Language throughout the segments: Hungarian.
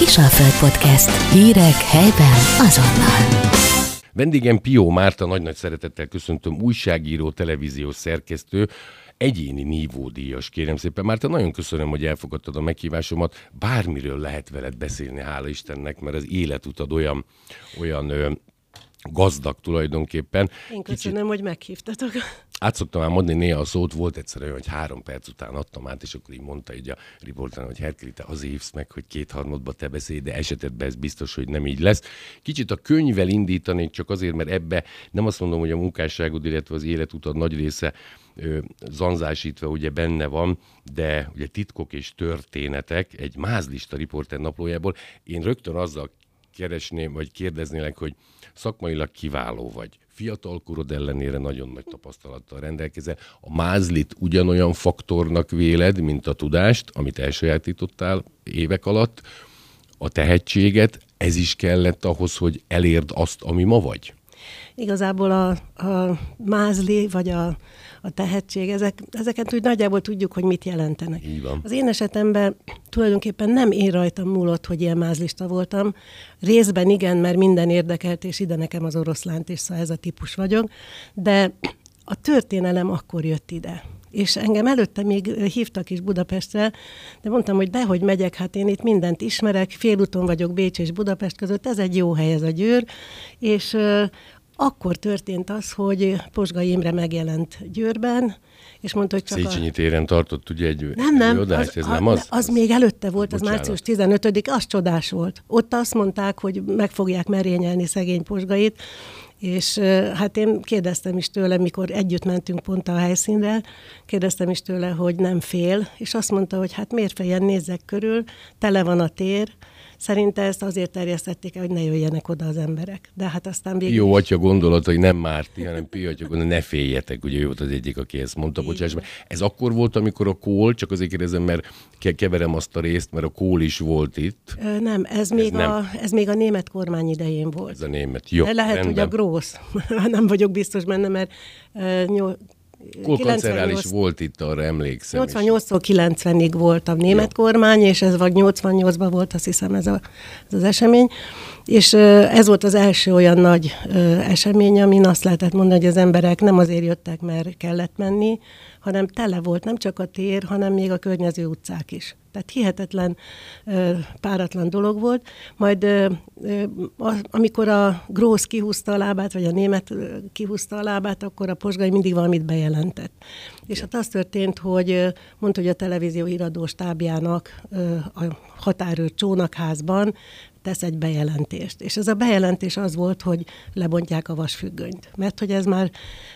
Kisalföld Podcast. Hírek helyben azonnal. Vendégem Pió Márta, nagy-nagy szeretettel köszöntöm, újságíró, televíziós szerkesztő, egyéni nívódíjas, kérem szépen. Márta, nagyon köszönöm, hogy elfogadtad a meghívásomat. Bármiről lehet veled beszélni, hála Istennek, mert az életutad olyan, olyan gazdag tulajdonképpen. Én köszönöm, Kicsit... hogy meghívtatok. Át szoktam már mondani néha a szót, volt egyszer olyan, hogy három perc után adtam át, és akkor így mondta így a riportán, hogy Herkeli, te az hívsz meg, hogy kétharmadba te beszélj, de esetedben ez biztos, hogy nem így lesz. Kicsit a könyvvel indítanék, csak azért, mert ebbe nem azt mondom, hogy a munkásságod, illetve az életutad nagy része zanzásítva ugye benne van, de ugye titkok és történetek egy mázlista riporter naplójából. Én rögtön azzal keresném, vagy kérdeznélek, hogy szakmailag kiváló vagy, fiatalkorod ellenére nagyon nagy tapasztalattal rendelkezel. A mázlit ugyanolyan faktornak véled, mint a tudást, amit elsajátítottál évek alatt, a tehetséget, ez is kellett ahhoz, hogy elérd azt, ami ma vagy? Igazából a, a mázli, vagy a, a tehetség, ezek, ezeket úgy nagyjából tudjuk, hogy mit jelentenek. Így van. Az én esetemben tulajdonképpen nem én rajtam múlott, hogy ilyen mázlista voltam. Részben igen, mert minden érdekelt, és ide nekem az oroszlánt is, szóval ez a típus vagyok, de a történelem akkor jött ide. És engem előtte még hívtak is Budapestre, de mondtam, hogy dehogy megyek, hát én itt mindent ismerek, félúton vagyok Bécs és Budapest között, ez egy jó hely ez a győr, és akkor történt az, hogy Posgai Imre megjelent Győrben, és mondta, hogy csak Széchenyi a... téren tartott ugye egy nem, nem, előadást, ez a, nem az? Az még előtte volt, Bocsánat. az március 15 az csodás volt. Ott azt mondták, hogy meg fogják merényelni szegény Posgait, és hát én kérdeztem is tőle, mikor együtt mentünk pont a helyszínre, kérdeztem is tőle, hogy nem fél, és azt mondta, hogy hát miért féljen, nézzek körül, tele van a tér, Szerinte ezt azért terjesztették hogy ne jöjjenek oda az emberek. De hát aztán végül... Jó atya gondolat, hogy nem Márti, hanem Pio atya gondolat, ne féljetek, ugye ő volt az egyik, aki ezt mondta, bocsáss. Ez akkor volt, amikor a kól, csak azért kérdezem, mert keverem azt a részt, mert a kól is volt itt. Ö, nem, ez, ez még, nem. A, ez még a német kormány idején volt. Ez a német, jó. De lehet, rendben. hogy a Grósz. nem vagyok biztos benne, mert uh, Kulkoncerrál is volt itt, arra emlékszem. 88-tól 90-ig volt a német ja. kormány, és ez vagy 88-ban volt, azt hiszem ez, a, ez az esemény. És ez volt az első olyan nagy esemény, amin azt lehetett mondani, hogy az emberek nem azért jöttek, mert kellett menni, hanem tele volt nem csak a tér, hanem még a környező utcák is. Tehát hihetetlen páratlan dolog volt. Majd amikor a Grósz kihúzta a lábát, vagy a német kihúzta a lábát, akkor a posgai mindig valamit bejelentett. És hát az történt, hogy mondta, hogy a televízió híradó stábjának a határőr csónakházban tesz egy bejelentést. És ez a bejelentés az volt, hogy lebontják a vasfüggönyt. Mert hogy ez már,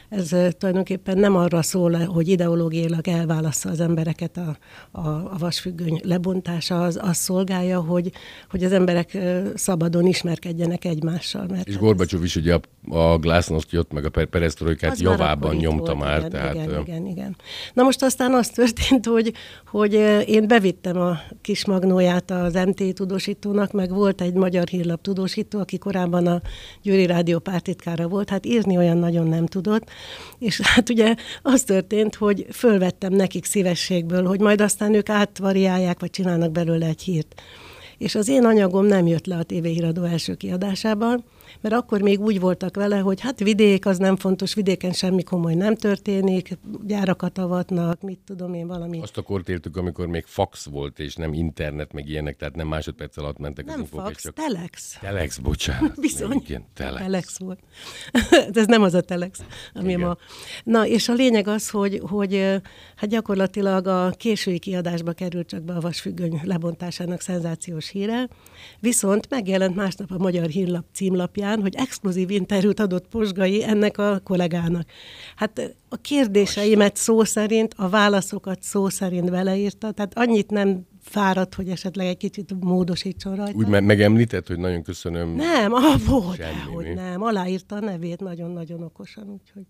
ez tulajdonképpen nem arra szól, hogy ideológiailag elválassza az embereket a, a, a vasfüggöny lebontása, az, az szolgálja, hogy, hogy az emberek szabadon ismerkedjenek egymással. Mert és Gorbacsov is ugye a, a glásznoszt jött, meg a perestroikát javában nyomta volt, már. Igen, tehát, igen, igen, igen. Na most aztán az történt, hogy, hogy én bevittem a kis magnóját az MT tudósítónak, meg volt volt egy magyar hírlap tudósító, aki korábban a Győri Rádió pártitkára volt, hát írni olyan nagyon nem tudott, és hát ugye az történt, hogy fölvettem nekik szívességből, hogy majd aztán ők átvariálják, vagy csinálnak belőle egy hírt. És az én anyagom nem jött le a tévéhíradó első kiadásában, mert akkor még úgy voltak vele, hogy hát vidék, az nem fontos, vidéken semmi komoly nem történik, gyárakat avatnak, mit tudom én, valami. Azt akkor éltük, amikor még fax volt, és nem internet, meg ilyenek, tehát nem másodperc alatt mentek nem az infók. fax, csak... telex. Telex, bocsánat. Bizony. Igen, telex. telex volt. ez nem az a telex, ami Igen. ma... Na, és a lényeg az, hogy, hogy hát gyakorlatilag a késői kiadásba került csak be a vasfüggöny lebontásának szenzációs híre, viszont megjelent másnap a Magyar Hírlap címlapján, alapján, hogy exkluzív interjút adott Posgai ennek a kollégának. Hát a kérdéseimet szó szerint, a válaszokat szó szerint beleírta, tehát annyit nem fáradt, hogy esetleg egy kicsit módosítson rajta. Úgy me- megemlített, hogy nagyon köszönöm. Nem, ah, volt, hogy nem. Aláírta a nevét nagyon-nagyon okosan, úgyhogy.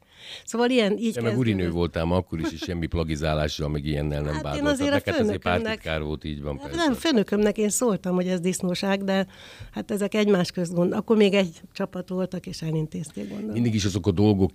Szóval ilyen így Te meg urinő voltál ma akkor is, és semmi plagizálással, meg ilyennel nem hát bádoltad. azért a Neked azért pártitkár volt, így van persze. Nem, főnökömnek én szóltam, hogy ez disznóság, de hát ezek egymás közt gond. Akkor még egy csapat voltak, és elintézték gondolom. Mindig is azok a dolgok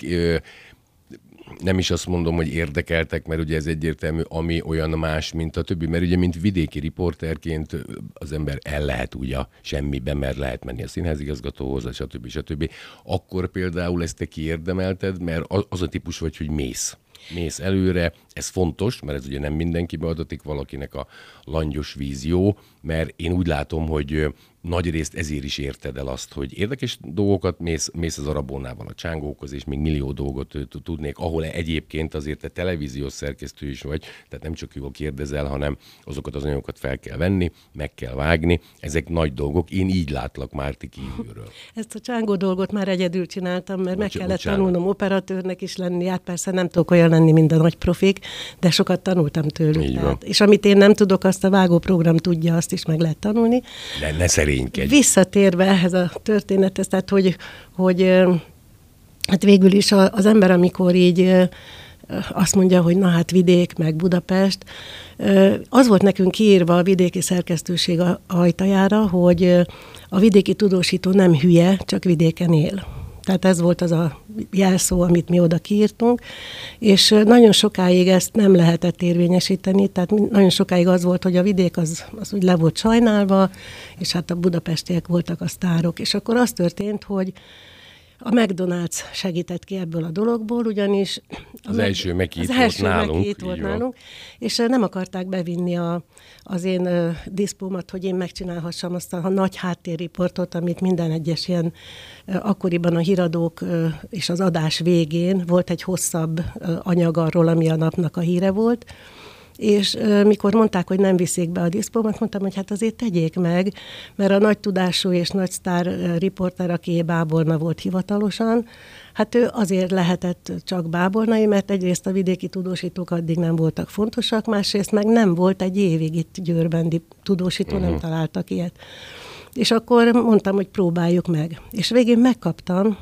nem is azt mondom, hogy érdekeltek, mert ugye ez egyértelmű, ami olyan más, mint a többi, mert ugye mint vidéki riporterként az ember el lehet ugye semmiben, mert lehet menni a színházigazgatóhoz, stb. stb. Akkor például ezt te kiérdemelted, mert az a típus vagy, hogy mész mész előre, ez fontos, mert ez ugye nem mindenkibe adatik valakinek a langyos vízió, mert én úgy látom, hogy nagy részt ezért is érted el azt, hogy érdekes dolgokat mész, mész az arabónával a csángókhoz, és még millió dolgot tudnék, ahol egyébként azért te televíziós szerkesztő is vagy, tehát nem csak jól kérdezel, hanem azokat az anyagokat fel kell venni, meg kell vágni. Ezek nagy dolgok. Én így látlak Márti kívülről. Ezt a csángó dolgot már egyedül csináltam, mert Bocs, meg kellett bocsánat. tanulnom operatőrnek is lenni. Hát persze nem tudok olyan lenni, mint a nagy profik, de sokat tanultam tőlük. Tehát. És amit én nem tudok, azt a vágóprogram tudja, azt is meg lehet tanulni. De ne szerénykedj. Visszatérve ehhez a történethez, tehát hogy, hogy hát végül is az ember, amikor így azt mondja, hogy na hát vidék, meg Budapest. Az volt nekünk kiírva a vidéki szerkesztőség ajtajára, hogy a vidéki tudósító nem hülye, csak vidéken él. Tehát ez volt az a jelszó, amit mi oda kiírtunk, és nagyon sokáig ezt nem lehetett érvényesíteni, tehát nagyon sokáig az volt, hogy a vidék az, az úgy le volt sajnálva, és hát a budapestiek voltak a sztárok, és akkor az történt, hogy a McDonald's segített ki ebből a dologból, ugyanis... Az meg, első megít volt első nálunk. volt nálunk, és nem akarták bevinni a, az én uh, diszpómat, hogy én megcsinálhassam azt a, a nagy háttérriportot, amit minden egyes ilyen uh, akkoriban a híradók uh, és az adás végén volt egy hosszabb uh, anyag arról, ami a napnak a híre volt, és mikor mondták, hogy nem viszik be a diszpómat, mondtam, hogy hát azért tegyék meg, mert a nagy tudású és nagy sztár riporter, aki Báborna volt hivatalosan, hát ő azért lehetett csak bábornai, mert egyrészt a vidéki tudósítók addig nem voltak fontosak, másrészt meg nem volt egy évig itt Győrben tudósító, uh-huh. nem mhm. találtak ilyet. És akkor mondtam, hogy próbáljuk meg. És végén megkaptam,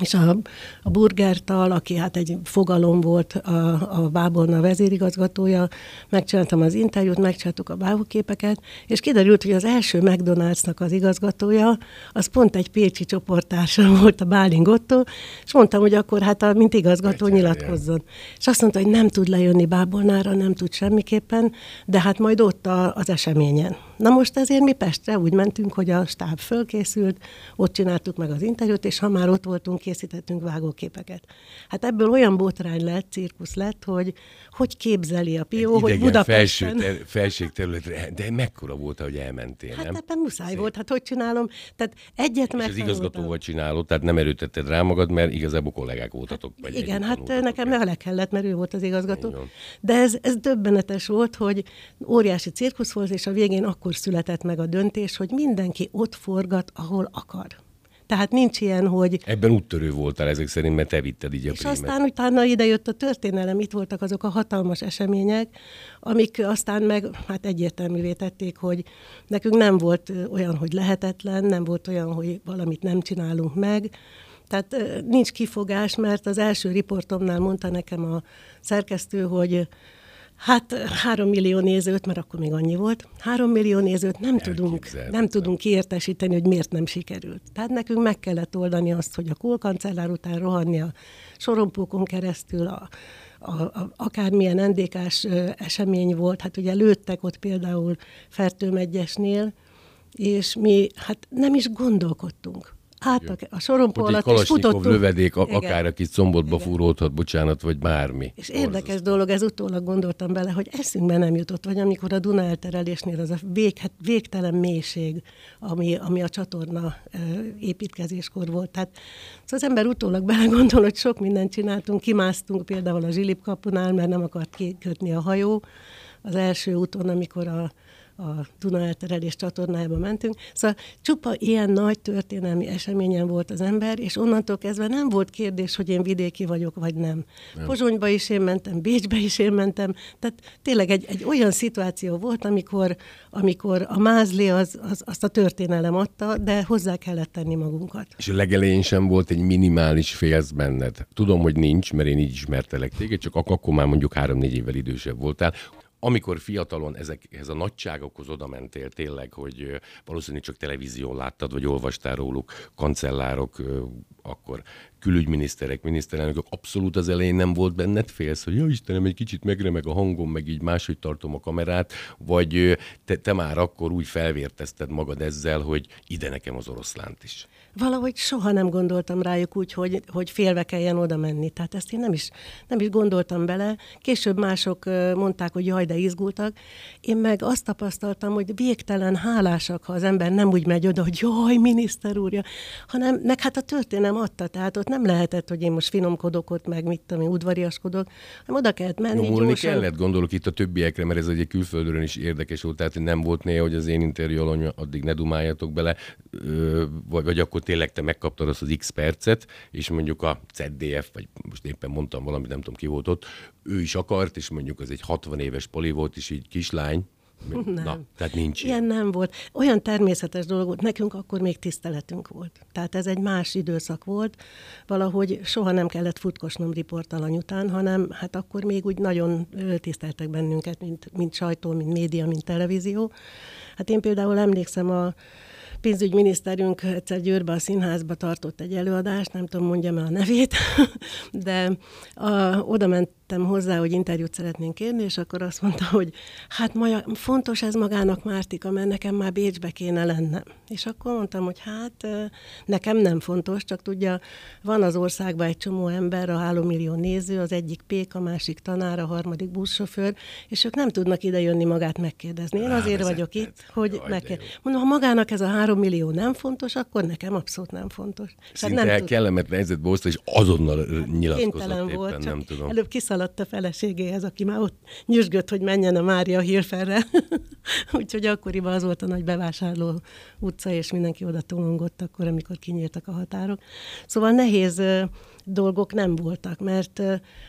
és a, a Burgertal, aki hát egy fogalom volt a, a Báborna vezérigazgatója, megcsináltam az interjút, megcsináltuk a bábuképeket, és kiderült, hogy az első McDonald'snak az igazgatója, az pont egy pécsi csoporttársam volt, a Bálint Otto, és mondtam, hogy akkor hát a, mint igazgató Egyen, nyilatkozzon. És azt mondta, hogy nem tud lejönni Bábornára, nem tud semmiképpen, de hát majd ott a, az eseményen. Na most ezért mi Pestre úgy mentünk, hogy a stáb fölkészült, ott csináltuk meg az interjút, és ha már ott voltunk, készítettünk vágóképeket. Hát ebből olyan botrány lett, cirkusz lett, hogy hogy képzeli a Pió, hogy Budapesten... Felső ter, felségterületre, de mekkora volt, hogy elmentél, hát nem? ebben muszáj Szép. volt, hát hogy csinálom? Tehát egyet meg. az igazgatóval csinálod, tehát nem erőtetted rá magad, mert igazából kollégák voltatok. Vagy igen, hát nekem el. le kellett, mert ő volt az igazgató. De ez, ez döbbenetes volt, hogy óriási cirkusz volt, és a végén akkor született meg a döntés, hogy mindenki ott forgat, ahol akar. Tehát nincs ilyen, hogy... Ebben úttörő voltál ezek szerint, mert te vitted így a És prímet. aztán utána idejött a történelem, itt voltak azok a hatalmas események, amik aztán meg hát egyértelművé tették, hogy nekünk nem volt olyan, hogy lehetetlen, nem volt olyan, hogy valamit nem csinálunk meg, tehát nincs kifogás, mert az első riportomnál mondta nekem a szerkesztő, hogy Hát három millió nézőt, mert akkor még annyi volt, három millió nézőt nem tudunk, nem tudunk kiértesíteni, hogy miért nem sikerült. Tehát nekünk meg kellett oldani azt, hogy a kólkancellár után rohanni a sorompókon keresztül, a, a, a, akármilyen ndk esemény volt, hát ugye lőttek ott például Fertőmegyesnél, és mi hát nem is gondolkodtunk álltak a sorompó alatt, és futottunk. lövedék, a, akár aki combotba fúródhat, bocsánat, vagy bármi. És Borzasztó. érdekes dolog, ez utólag gondoltam bele, hogy eszünkbe nem jutott, vagy amikor a Duna elterelésnél az a vég, hát végtelen mélység, ami, ami a csatorna építkezéskor volt. Tehát szóval az ember utólag belegondol, hogy sok mindent csináltunk, kimásztunk például a Zsilip kapunál, mert nem akart kikötni a hajó, az első úton, amikor a a Duna elterelés csatornájába mentünk. Szóval csupa ilyen nagy történelmi eseményen volt az ember, és onnantól kezdve nem volt kérdés, hogy én vidéki vagyok, vagy nem. nem. Pozsonyba is én mentem, Bécsbe is én mentem, tehát tényleg egy, egy olyan szituáció volt, amikor, amikor a mázli az, az, azt a történelem adta, de hozzá kellett tenni magunkat. És a legelején sem volt egy minimális félsz benned. Tudom, hogy nincs, mert én így ismertelek téged, csak akkor már mondjuk három-négy évvel idősebb voltál amikor fiatalon ezekhez a nagyságokhoz oda mentél tényleg, hogy valószínűleg csak televízión láttad, vagy olvastál róluk, kancellárok, akkor külügyminiszterek, miniszterelnökök, abszolút az elején nem volt benned félsz, hogy ja Istenem, egy kicsit megremeg a hangom, meg így máshogy tartom a kamerát, vagy te, te már akkor úgy felvértezted magad ezzel, hogy ide nekem az oroszlánt is valahogy soha nem gondoltam rájuk úgy, hogy, hogy félve kelljen oda menni. Tehát ezt én nem is, nem is gondoltam bele. Később mások mondták, hogy jaj, de izgultak. Én meg azt tapasztaltam, hogy végtelen hálásak, ha az ember nem úgy megy oda, hogy jaj, miniszter úrja, hanem meg hát a történelem adta, tehát ott nem lehetett, hogy én most finomkodok ott, meg mit tudom udvariaskodok, hanem oda kellett menni. Nyomulni gyorsan. kellett, gondolok itt a többiekre, mert ez egy külföldön is érdekes volt, tehát nem volt néha, hogy az én interjú addig ne dumáljatok bele, vagy, vagy akkor tényleg te megkaptad azt az X percet, és mondjuk a ZDF, vagy most éppen mondtam valamit, nem tudom ki volt ott, ő is akart, és mondjuk az egy 60 éves poli volt, és így kislány, nem. Na, tehát nincs ilyen. Ilyen nem volt. Olyan természetes dolog volt. Nekünk akkor még tiszteletünk volt. Tehát ez egy más időszak volt. Valahogy soha nem kellett futkosnom riportalany után, hanem hát akkor még úgy nagyon tiszteltek bennünket, mint, mint sajtó, mint média, mint televízió. Hát én például emlékszem a pénzügyminiszterünk egyszer Győrbe a színházba tartott egy előadást, nem tudom, mondjam el a nevét, de a, oda ment mentem hozzá, hogy interjút szeretnénk kérni, és akkor azt mondta, hogy hát maja, fontos ez magának Mártika, mert nekem már Bécsbe kéne lennem. És akkor mondtam, hogy hát nekem nem fontos, csak tudja, van az országban egy csomó ember, a három millió néző, az egyik pék, a másik tanár, a harmadik buszsofőr, és ők nem tudnak ide jönni magát megkérdezni. Én azért Rá, vagyok itt, hogy megkérdezni. Mondom, ha magának ez a három millió nem fontos, akkor nekem abszolút nem fontos. Szinte nem kellemetlen helyzetbe hozta, és azonnal nyilatkozott éppen, volt, nem tudom. Előbb kiszaladt szaladt a feleségéhez, aki már ott nyüzsgött, hogy menjen a Mária Hilferre. Úgyhogy akkoriban az volt a nagy bevásárló utca, és mindenki oda tolongott akkor, amikor kinyíltak a határok. Szóval nehéz dolgok nem voltak, mert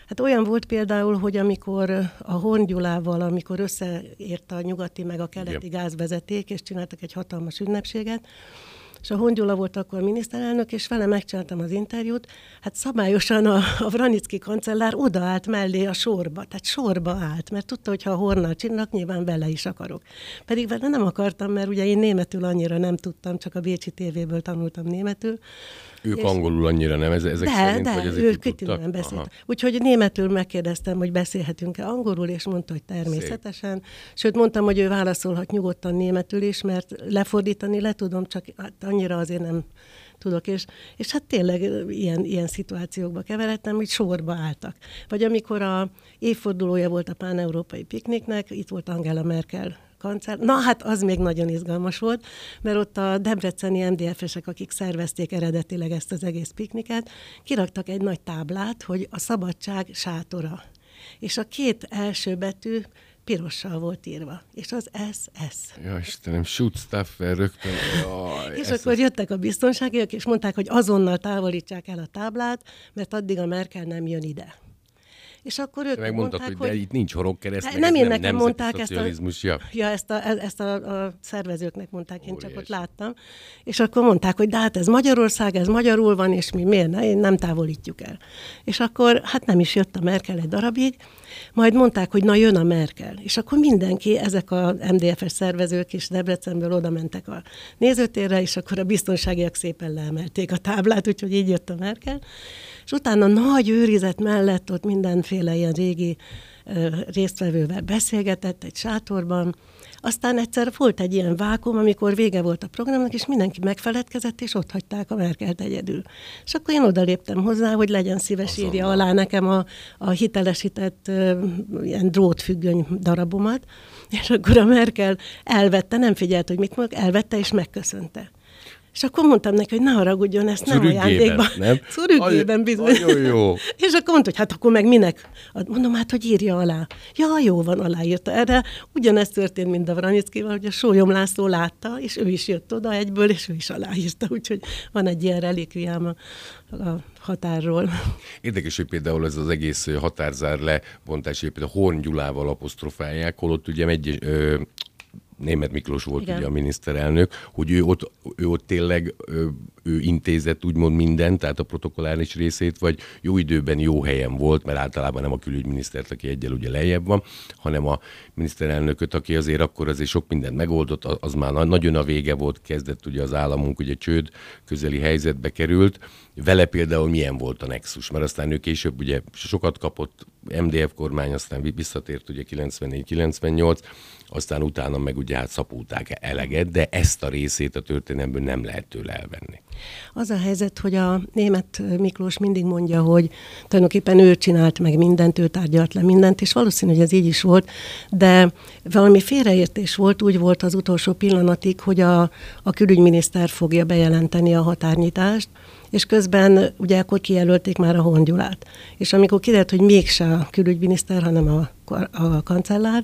hát olyan volt például, hogy amikor a Horn Gyulával, amikor összeért a nyugati meg a keleti gázvezeték, és csináltak egy hatalmas ünnepséget, és a Hongyula volt akkor miniszterelnök, és vele megcsináltam az interjút. Hát szabályosan a, a Vranicki kancellár odaállt mellé a sorba, tehát sorba állt, mert tudta, hogy ha a Hornal csinálnak, nyilván vele is akarok. Pedig vele nem akartam, mert ugye én németül annyira nem tudtam, csak a Bécsi tévéből tanultam németül, ők és angolul annyira nem, ezek de, szerint, de, vagy ők kitűnően beszélt. Úgyhogy németül megkérdeztem, hogy beszélhetünk-e angolul, és mondta, hogy természetesen. Szép. Sőt, mondtam, hogy ő válaszolhat nyugodtan németül is, mert lefordítani le tudom, csak hát annyira azért nem tudok, és, és hát tényleg ilyen, ilyen szituációkba keveredtem, hogy sorba álltak. Vagy amikor a évfordulója volt a pán-európai pikniknek, itt volt Angela Merkel kancell. Na hát az még nagyon izgalmas volt, mert ott a debreceni MDF-esek, akik szervezték eredetileg ezt az egész pikniket, kiraktak egy nagy táblát, hogy a szabadság sátora. És a két első betű pirossal volt írva, és az SS. Ja, Istenem, Schutzstaffer rögtön. Jaj, és akkor a... jöttek a biztonságiak, és mondták, hogy azonnal távolítsák el a táblát, mert addig a Merkel nem jön ide és akkor ők Megmondtad, mondták, hogy, de itt nincs horogkereszt, nem, nem én nekem nem mondták ezt a, ja. Ja, ezt, a, ezt a, a szervezőknek mondták, én Óriás. csak ott láttam, és akkor mondták, hogy de hát ez Magyarország, ez magyarul van, és mi miért ne, én nem távolítjuk el. És akkor hát nem is jött a Merkel egy darabig, majd mondták, hogy na jön a Merkel. És akkor mindenki, ezek a MDF-es szervezők is Debrecenből oda mentek a nézőtérre, és akkor a biztonságiak szépen leemelték a táblát, úgyhogy így jött a Merkel. És utána nagy őrizet mellett ott mindenféle ilyen régi résztvevővel beszélgetett egy sátorban, aztán egyszer volt egy ilyen vákum, amikor vége volt a programnak, és mindenki megfeledkezett, és ott hagyták a Merkelt egyedül. És akkor én odaléptem hozzá, hogy legyen szíves, írja alá nekem a, a hitelesített uh, ilyen drótfüggöny darabomat, és akkor a Merkel elvette, nem figyelt, hogy mit mondok, elvette és megköszönte. És akkor mondtam neki, hogy ne haragudjon, ezt nem ajándékban. Nem? Szurügében bizony. Nagyon jó. és akkor mondta, hogy hát akkor meg minek? Mondom, hát, hogy írja alá. Ja, jó van, aláírta. Erre ugyanezt történt, mint a Vranickival, hogy a Sólyom László látta, és ő is jött oda egyből, és ő is aláírta. Úgyhogy van egy ilyen relikviám a, a határról. Érdekes, hogy például ez az egész határzár lebontás, például Horn Gyulával apostrofálják, holott ugye egy ö, Német Miklós volt Igen. ugye a miniszterelnök, hogy ő ott, ő ott tényleg ö, ő intézett úgymond mindent, tehát a protokolláris részét, vagy jó időben jó helyen volt, mert általában nem a külügyminisztert, aki egyel ugye lejjebb van, hanem a miniszterelnököt, aki azért akkor azért sok mindent megoldott, az már nagyon a vége volt, kezdett ugye az államunk ugye csőd közeli helyzetbe került. Vele például milyen volt a Nexus, mert aztán ő később ugye sokat kapott, MDF kormány, aztán visszatért ugye 94-98, aztán utána meg ugye hát szapulták eleget, de ezt a részét a történelemből nem lehet tőle elvenni. Az a helyzet, hogy a német Miklós mindig mondja, hogy tulajdonképpen ő csinált meg mindent, ő tárgyalt le mindent, és valószínű, hogy ez így is volt, de valami félreértés volt, úgy volt az utolsó pillanatig, hogy a, a külügyminiszter fogja bejelenteni a határnyitást, és közben ugye akkor kijelölték már a Hongyulát. És amikor kiderült, hogy mégse a külügyminiszter, hanem a, a kancellár,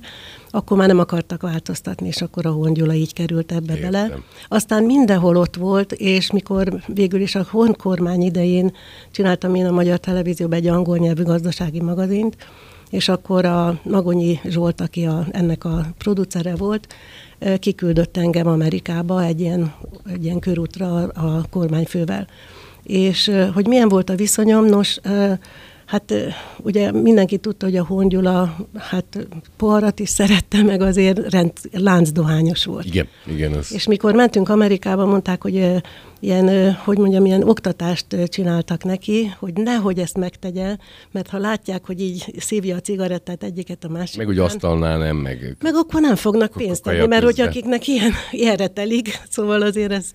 akkor már nem akartak változtatni, és akkor a Hongyula így került ebbe Értem. bele. Aztán mindenhol ott volt, és mikor végül is a Hon kormány idején csináltam én a Magyar Televízióban egy angol nyelvű gazdasági magazint, és akkor a Magonyi Zsolt, aki a, ennek a producere volt, kiküldött engem Amerikába egy ilyen, egy ilyen körútra a, a kormányfővel. És hogy milyen volt a viszonyom, nos, Hát ugye mindenki tudta, hogy a Hongyula hát poharat is szerette, meg azért rend, láncdohányos volt. Igen, igen. Az... És mikor mentünk Amerikába, mondták, hogy ilyen, hogy mondjam, ilyen oktatást csináltak neki, hogy nehogy ezt megtegye, mert ha látják, hogy így szívja a cigarettát egyiket a másikon. Meg hogy asztalnál nem, meg... Meg akkor nem fognak pénzt tenni, mert hogy akiknek ilyen, ilyenre telik, szóval azért ez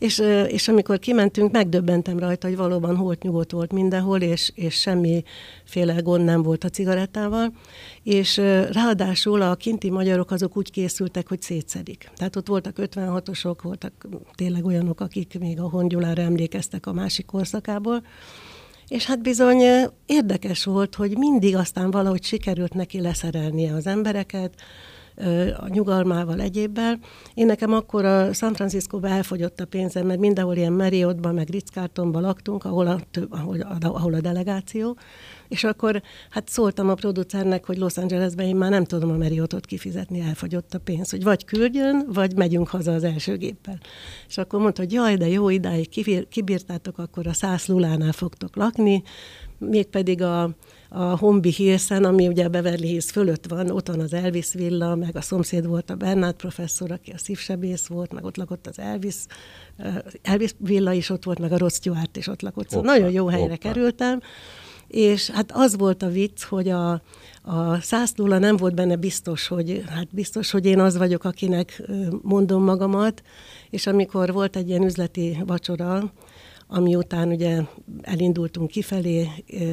és, és amikor kimentünk, megdöbbentem rajta, hogy valóban holt nyugodt volt mindenhol, és, és semmiféle gond nem volt a cigarettával. És ráadásul a kinti magyarok azok úgy készültek, hogy szétszedik. Tehát ott voltak 56-osok, voltak tényleg olyanok, akik még a hongyulára emlékeztek a másik korszakából, és hát bizony érdekes volt, hogy mindig aztán valahogy sikerült neki leszerelnie az embereket, a nyugalmával, egyébbel. Én nekem akkor a San Francisco elfogyott a pénzem, mert mindenhol ilyen Marriottban, meg ritz laktunk, ahol a, ahol, ahol a delegáció, és akkor hát szóltam a producernek, hogy Los Angelesben én már nem tudom a Marriottot kifizetni, elfogyott a pénz, hogy vagy küldjön, vagy megyünk haza az első géppel. És akkor mondta, hogy jaj, de jó, idáig kibírtátok, akkor a száz lulánál fogtok lakni, mégpedig a, a Hombi Hillszen, ami ugye a Beverly Hills fölött van, ott van az Elvis villa, meg a szomszéd volt a Bernát professzor, aki a szívsebész volt, meg ott lakott az Elvis, Elvis villa is ott volt, meg a Ross Stewart is ott lakott. Szóval nagyon jó helyre Hoppa. kerültem, és hát az volt a vicc, hogy a, a szászlóla nem volt benne biztos, hogy hát biztos, hogy én az vagyok, akinek mondom magamat, és amikor volt egy ilyen üzleti vacsora, ami után ugye elindultunk kifelé,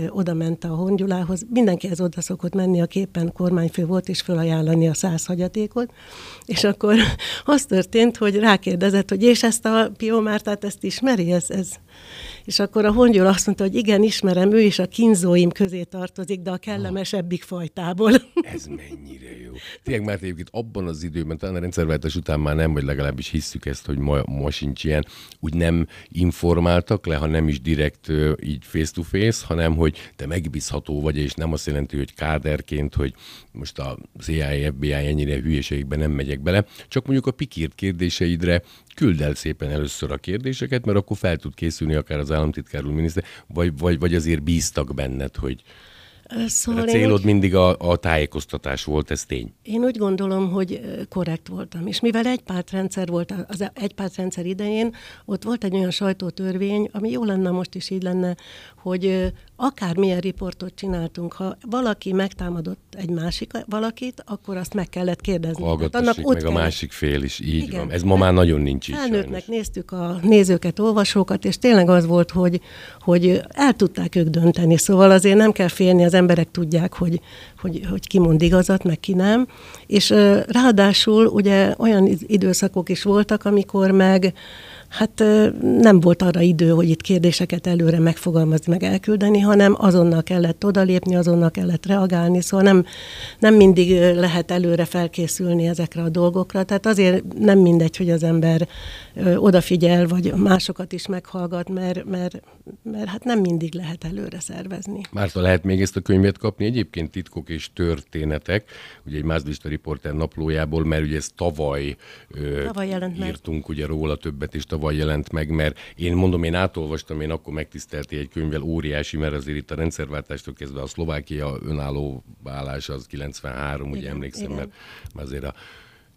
oda ment a Hongyulához. Mindenkihez oda szokott menni, a képen kormányfő volt, és felajánlani a száz hagyatékot. És akkor az történt, hogy rákérdezett, hogy és ezt a Piomártát, ezt ismeri? Ez, ez, és akkor a hongyol azt mondta, hogy igen, ismerem, ő is a kínzóim közé tartozik, de a kellemesebbik fajtából. Ez mennyire jó. Tényleg már egyébként abban az időben, talán a rendszerváltás után már nem, vagy legalábbis hisszük ezt, hogy ma, ma sincs ilyen, úgy nem informáltak le, ha nem is direkt így face-to-face, hanem hogy te megbízható vagy, és nem azt jelenti, hogy káderként, hogy most a CIA, FBI ennyire hülyeségben nem megyek bele, csak mondjuk a pikírt kérdéseidre küld el szépen először a kérdéseket, mert akkor fel tud készülni akár az államtitkár úr miniszter, vagy, vagy, vagy azért bíztak benned, hogy Szóval a célod úgy, mindig a, a tájékoztatás volt, ez tény. Én úgy gondolom, hogy korrekt voltam. És mivel egy rendszer volt, az egy rendszer idején, ott volt egy olyan sajtótörvény, ami jó lenne most is így lenne, hogy akármilyen riportot csináltunk, ha valaki megtámadott egy másik valakit, akkor azt meg kellett kérdezni. Hallgatassék hát meg kell... a másik fél is, így Igen. van. Ez ma már nagyon nincs így. Felnőttnek néztük a nézőket, olvasókat, és tényleg az volt, hogy, hogy el tudták ők dönteni. Szóval azért nem kell félni, az emberek tudják, hogy, hogy, hogy ki mond igazat, meg ki nem. És ráadásul ugye olyan időszakok is voltak, amikor meg hát nem volt arra idő, hogy itt kérdéseket előre megfogalmazni, meg elküldeni, hanem azonnal kellett odalépni, azonnal kellett reagálni, szóval nem, nem mindig lehet előre felkészülni ezekre a dolgokra. Tehát azért nem mindegy, hogy az ember odafigyel, vagy másokat is meghallgat, mert, mert, mert hát nem mindig lehet előre szervezni. Márta, lehet még ezt a könyvet kapni? Egyébként titkok és történetek, ugye egy Mázlista Riporter naplójából, mert ugye ezt tavaly, tavaly írtunk meg. ugye róla többet, és tavaly tavaly jelent meg, mert én mondom, én átolvastam, én akkor megtisztelti egy könyvvel, óriási, mert azért itt a rendszerváltástól kezdve a Szlovákia önálló vállása az 93, igen, ugye emlékszem, igen. mert azért a,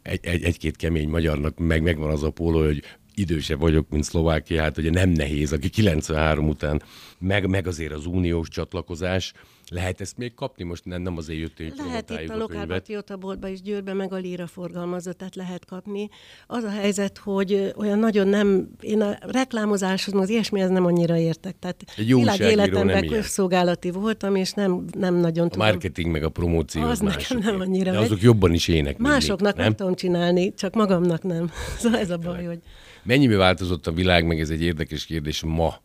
egy, egy, egy-két kemény magyarnak meg, megvan az a póló, hogy idősebb vagyok, mint Szlovákia, hát ugye nem nehéz, aki 93 után, meg, meg azért az uniós csatlakozás, lehet ezt még kapni? Most nem, nem azért jött, hogy Lehet itt a, a lokál patriota boltba is Győrbe, meg a Líra forgalmazott, tehát lehet kapni. Az a helyzet, hogy olyan nagyon nem, én a reklámozáshoz, az ilyesmihez nem annyira értek. Tehát Egy világéletemben közszolgálati voltam, és nem, nem nagyon a tudom. A marketing meg a promóció az, az nekem nem annyira. De azok jobban is ének. Másoknak nem? nem tudom csinálni, csak magamnak nem. Szóval ez a baj, hogy... Mennyibe változott a világ, meg ez egy érdekes kérdés ma,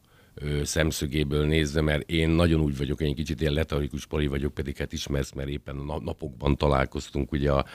szemszögéből nézve, mert én nagyon úgy vagyok, én kicsit ilyen letarikus pali vagyok, pedig hát ismersz, mert éppen a napokban találkoztunk, ugye a,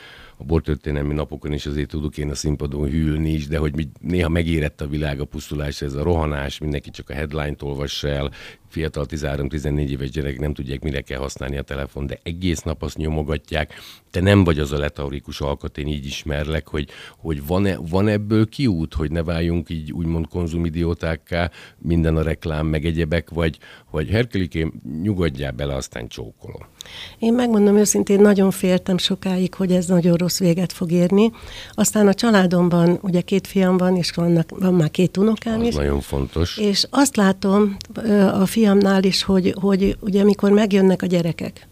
a bortörténelmi napokon is azért tudok én a színpadon hűlni is, de hogy mi, néha megérett a világ a pusztulás, ez a rohanás, mindenki csak a headline-t olvassa el, fiatal 13-14 éves gyerek nem tudják, mire kell használni a telefon, de egész nap azt nyomogatják. Te nem vagy az a letaurikus alkat, én így ismerlek, hogy, hogy van-e, van ebből kiút, hogy ne váljunk így úgymond konzumidiótákká, minden a reklám, meg egyebek, vagy, vagy Herkelikém, nyugodjál bele, aztán csókolom. Én megmondom őszintén, nagyon féltem sokáig, hogy ez nagyon rossz véget fog érni. Aztán a családomban, ugye két fiam van, és vannak, van már két unokám Az is. nagyon fontos. És azt látom a fiamnál is, hogy, hogy ugye amikor megjönnek a gyerekek,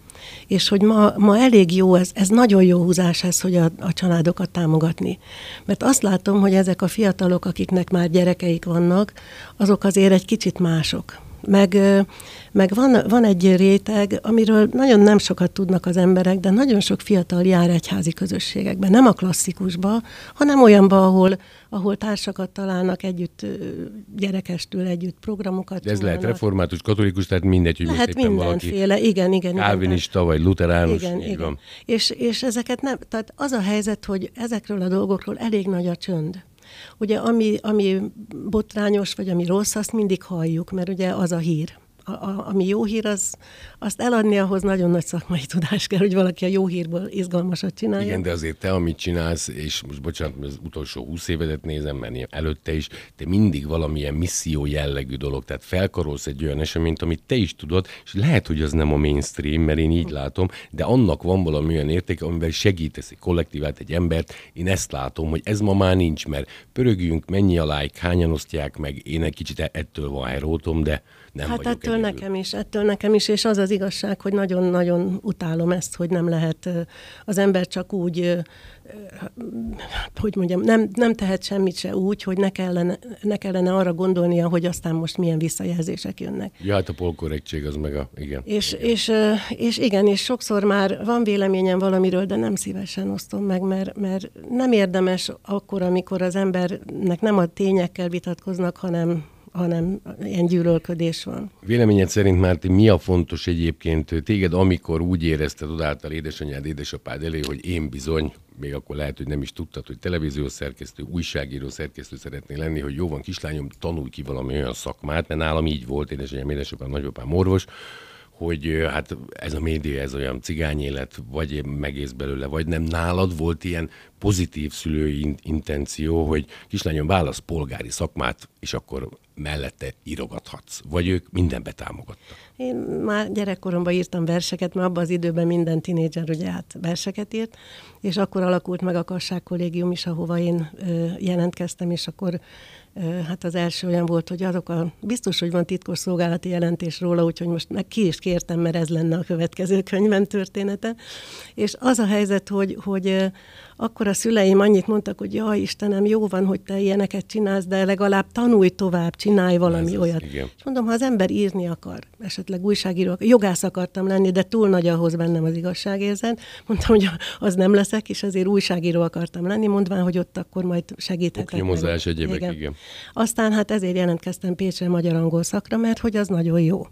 és hogy ma, ma elég jó, ez, ez nagyon jó húzás ez, hogy a, a családokat támogatni. Mert azt látom, hogy ezek a fiatalok, akiknek már gyerekeik vannak, azok azért egy kicsit mások meg, meg van, van egy réteg, amiről nagyon nem sokat tudnak az emberek, de nagyon sok fiatal jár egyházi közösségekben, nem a klasszikusba, hanem olyanba, ahol, ahol társakat találnak együtt, gyerekestől együtt programokat De ez csinálnak. lehet református, katolikus, tehát mindegy, hogy lehet most mindenféle, valaki igen, igen. Kávinista vagy luteránus, igen, így igen. van. És, és ezeket nem, tehát az a helyzet, hogy ezekről a dolgokról elég nagy a csönd. Ugye ami, ami botrányos, vagy ami rossz, azt mindig halljuk, mert ugye az a hír. A, ami jó hír, az, azt eladni ahhoz nagyon nagy szakmai tudás kell, hogy valaki a jó hírből izgalmasat csinálja. Igen, de azért te, amit csinálsz, és most bocsánat, az utolsó húsz évedet nézem, mert előtte is, te mindig valamilyen misszió jellegű dolog, tehát felkarolsz egy olyan eseményt, amit te is tudod, és lehet, hogy az nem a mainstream, mert én így látom, de annak van valami olyan értéke, amivel segítesz egy kollektívát, egy embert. Én ezt látom, hogy ez ma már nincs, mert pörögjünk, mennyi a like, hányan osztják meg, én egy kicsit e- ettől van herótom, de nem hát ettől egyedül. nekem is, ettől nekem is, és az az igazság, hogy nagyon-nagyon utálom ezt, hogy nem lehet az ember csak úgy, hogy mondjam, nem, nem tehet semmit se úgy, hogy ne kellene, ne kellene arra gondolnia, hogy aztán most milyen visszajelzések jönnek. Ja, hát a polkorrektség az meg a, igen. És, igen. És, és igen, és sokszor már van véleményem valamiről, de nem szívesen osztom meg, mert, mert nem érdemes akkor, amikor az embernek nem a tényekkel vitatkoznak, hanem hanem ilyen gyűlölködés van. Véleményed szerint, Márti, mi a fontos egyébként téged, amikor úgy érezted odáltal édesanyád, édesapád elé, hogy én bizony, még akkor lehet, hogy nem is tudtad, hogy televíziós szerkesztő, újságíró szerkesztő szeretnél lenni, hogy jó van, kislányom, tanulj ki valami olyan szakmát, mert nálam így volt, édesanyám, édesapám, nagyapám orvos, hogy hát ez a média, ez olyan cigány élet, vagy megész belőle, vagy nem. Nálad volt ilyen pozitív szülői intenció, hogy kislányom válasz polgári szakmát, és akkor mellette írogathatsz, vagy ők mindenbe támogattak? Én már gyerekkoromban írtam verseket, mert abban az időben minden tinédzser ugye hát verseket írt, és akkor alakult meg a Kasság Kollégium is, ahova én ö, jelentkeztem, és akkor hát az első olyan volt, hogy azok a, biztos, hogy van titkos szolgálati jelentés róla, úgyhogy most meg ki is kértem, mert ez lenne a következő könyvem története. És az a helyzet, hogy, hogy akkor a szüleim annyit mondtak, hogy jaj, Istenem, jó van, hogy te ilyeneket csinálsz, de legalább tanulj tovább, csinálj valami ez olyat. Az, igen. És mondom, ha az ember írni akar, esetleg újságíró, jogász akartam lenni, de túl nagy ahhoz bennem az igazságérzet, mondtam, hogy az nem leszek, és azért újságíró akartam lenni, mondván, hogy ott akkor majd segíthetek. Nyomozás egyébek, igen. igen. Aztán hát ezért jelentkeztem Pécsre magyar-angol szakra, mert hogy az nagyon jó.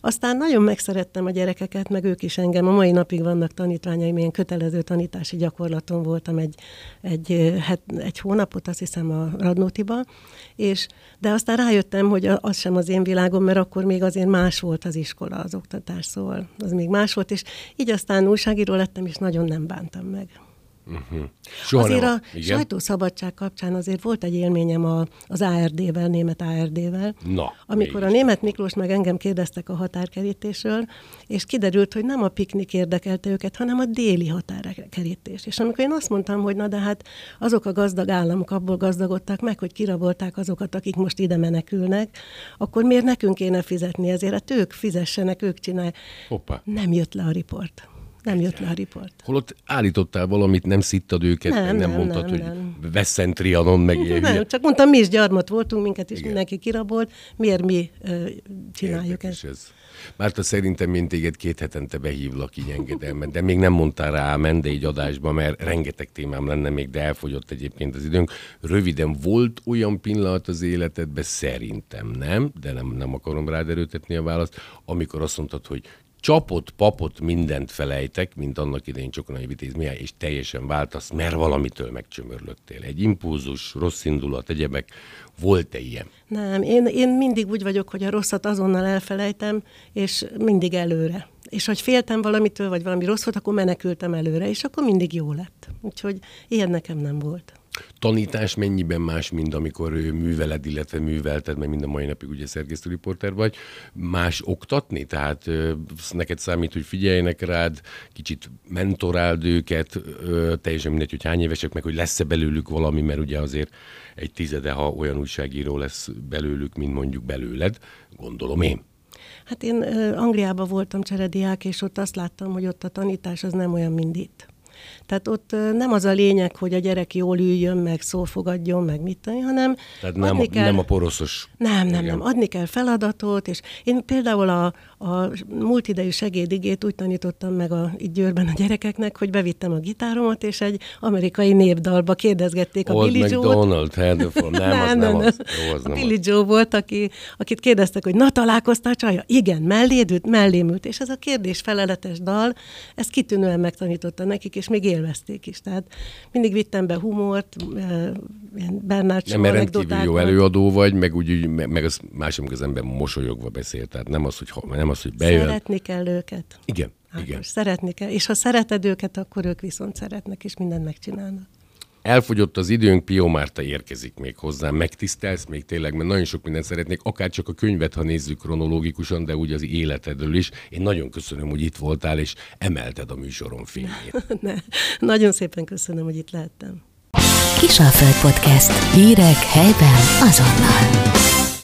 Aztán nagyon megszerettem a gyerekeket, meg ők is engem. A mai napig vannak tanítványaim, ilyen kötelező tanítási gyakorlaton voltam egy, egy, het, egy hónapot, azt hiszem a Radnótiba, és, de aztán rájöttem, hogy az sem az én világom, mert akkor még azért más volt az iskola, az oktatás, szóval az még más volt, és így aztán újságíró lettem, és nagyon nem bántam meg. Uh-huh. Soha azért nem, a igen? sajtószabadság kapcsán azért volt egy élményem a, az ARD-vel, német ARD-vel. Na, Amikor a német Miklós meg engem kérdeztek a határkerítésről, és kiderült, hogy nem a piknik érdekelte őket, hanem a déli határkerítés. És amikor én azt mondtam, hogy na de hát azok a gazdag államok abból gazdagodtak meg, hogy kirabolták azokat, akik most ide menekülnek, akkor miért nekünk kéne fizetni ezért? Hát ők fizessenek, ők csinálják. Nem jött le a riport. Nem jött le a riport. Holott állítottál valamit, nem szittad őket, Nem, nem, nem, mondtad, nem, hogy nem. Trianon, meg ilyen hülye. Nem, csak mondtam, mi is gyarmat voltunk, minket is Igen. mindenki kirabolt, miért mi ö, csináljuk Érdekes ezt? ez. Márta, szerintem én téged két hetente behívlak így engedelmet, de még nem mondtál rá ámen, de egy adásba, mert rengeteg témám lenne még, de elfogyott egyébként az időnk. Röviden, volt olyan pillanat az életedben, szerintem nem, de nem, nem akarom rád erőtetni a választ, amikor azt mondtad, hogy csapot, papot, mindent felejtek, mint annak idején Csokonai Vitéz Mihály, és teljesen váltasz, mert valamitől megcsömörlöttél. Egy impulzus, rossz indulat, egyebek. Volt-e ilyen? Nem, én, én mindig úgy vagyok, hogy a rosszat azonnal elfelejtem, és mindig előre. És hogy féltem valamitől, vagy valami rossz volt, akkor menekültem előre, és akkor mindig jó lett. Úgyhogy ilyen nekem nem volt. Tanítás mennyiben más, mint amikor ő műveled, illetve művelted, mert mind a mai napig ugye szerkesztőriporter vagy, más oktatni? Tehát neked számít, hogy figyeljenek rád, kicsit mentoráld őket, ö, teljesen mindegy, hogy hány évesek, meg hogy lesz-e belőlük valami, mert ugye azért egy tizede, ha olyan újságíró lesz belőlük, mint mondjuk belőled, gondolom én. Hát én Angliában voltam cserediák, és ott azt láttam, hogy ott a tanítás az nem olyan, mint itt. Tehát ott nem az a lényeg, hogy a gyerek jól üljön, meg szófogadjon, meg mit tenni, hanem Tehát nem, adni kell... nem a poroszos... Nem, nem, Igen. nem. Adni kell feladatot, és én például a, a multidejű segédigét úgy tanítottam meg a, itt Győrben a gyerekeknek, hogy bevittem a gitáromat, és egy amerikai népdalba kérdezgették a Old Billy Joe-t. McDonald, had the phone. Nem, az nem, az. Jó, az a nem Billy az. Joe volt, aki, akit kérdeztek, hogy na találkoztál csaja? Igen, melléd ült, mellém ült. És ez a kérdés feleletes dal, ezt kitűnően megtanította nekik, és még élvezték is. Tehát mindig vittem be humort, ilyen Bernard Nem, mert rendkívül jó előadó vagy, meg úgy, úgy me- meg az másik az ember mosolyogva beszél, tehát nem az, hogy, nem az, hogy bejön. Szeretni kell őket. Igen, Ákos, igen. Szeretni kell. És ha szereted őket, akkor ők viszont szeretnek, és mindent megcsinálnak. Elfogyott az időnk, Pio Márta érkezik még hozzám, megtisztelsz még tényleg, mert nagyon sok mindent szeretnék, akár csak a könyvet, ha nézzük kronológikusan, de úgy az életedről is. Én nagyon köszönöm, hogy itt voltál, és emelted a műsorom fényét. Ne. Nagyon szépen köszönöm, hogy itt lehettem. Kisalföld Podcast. Hírek helyben azonnal.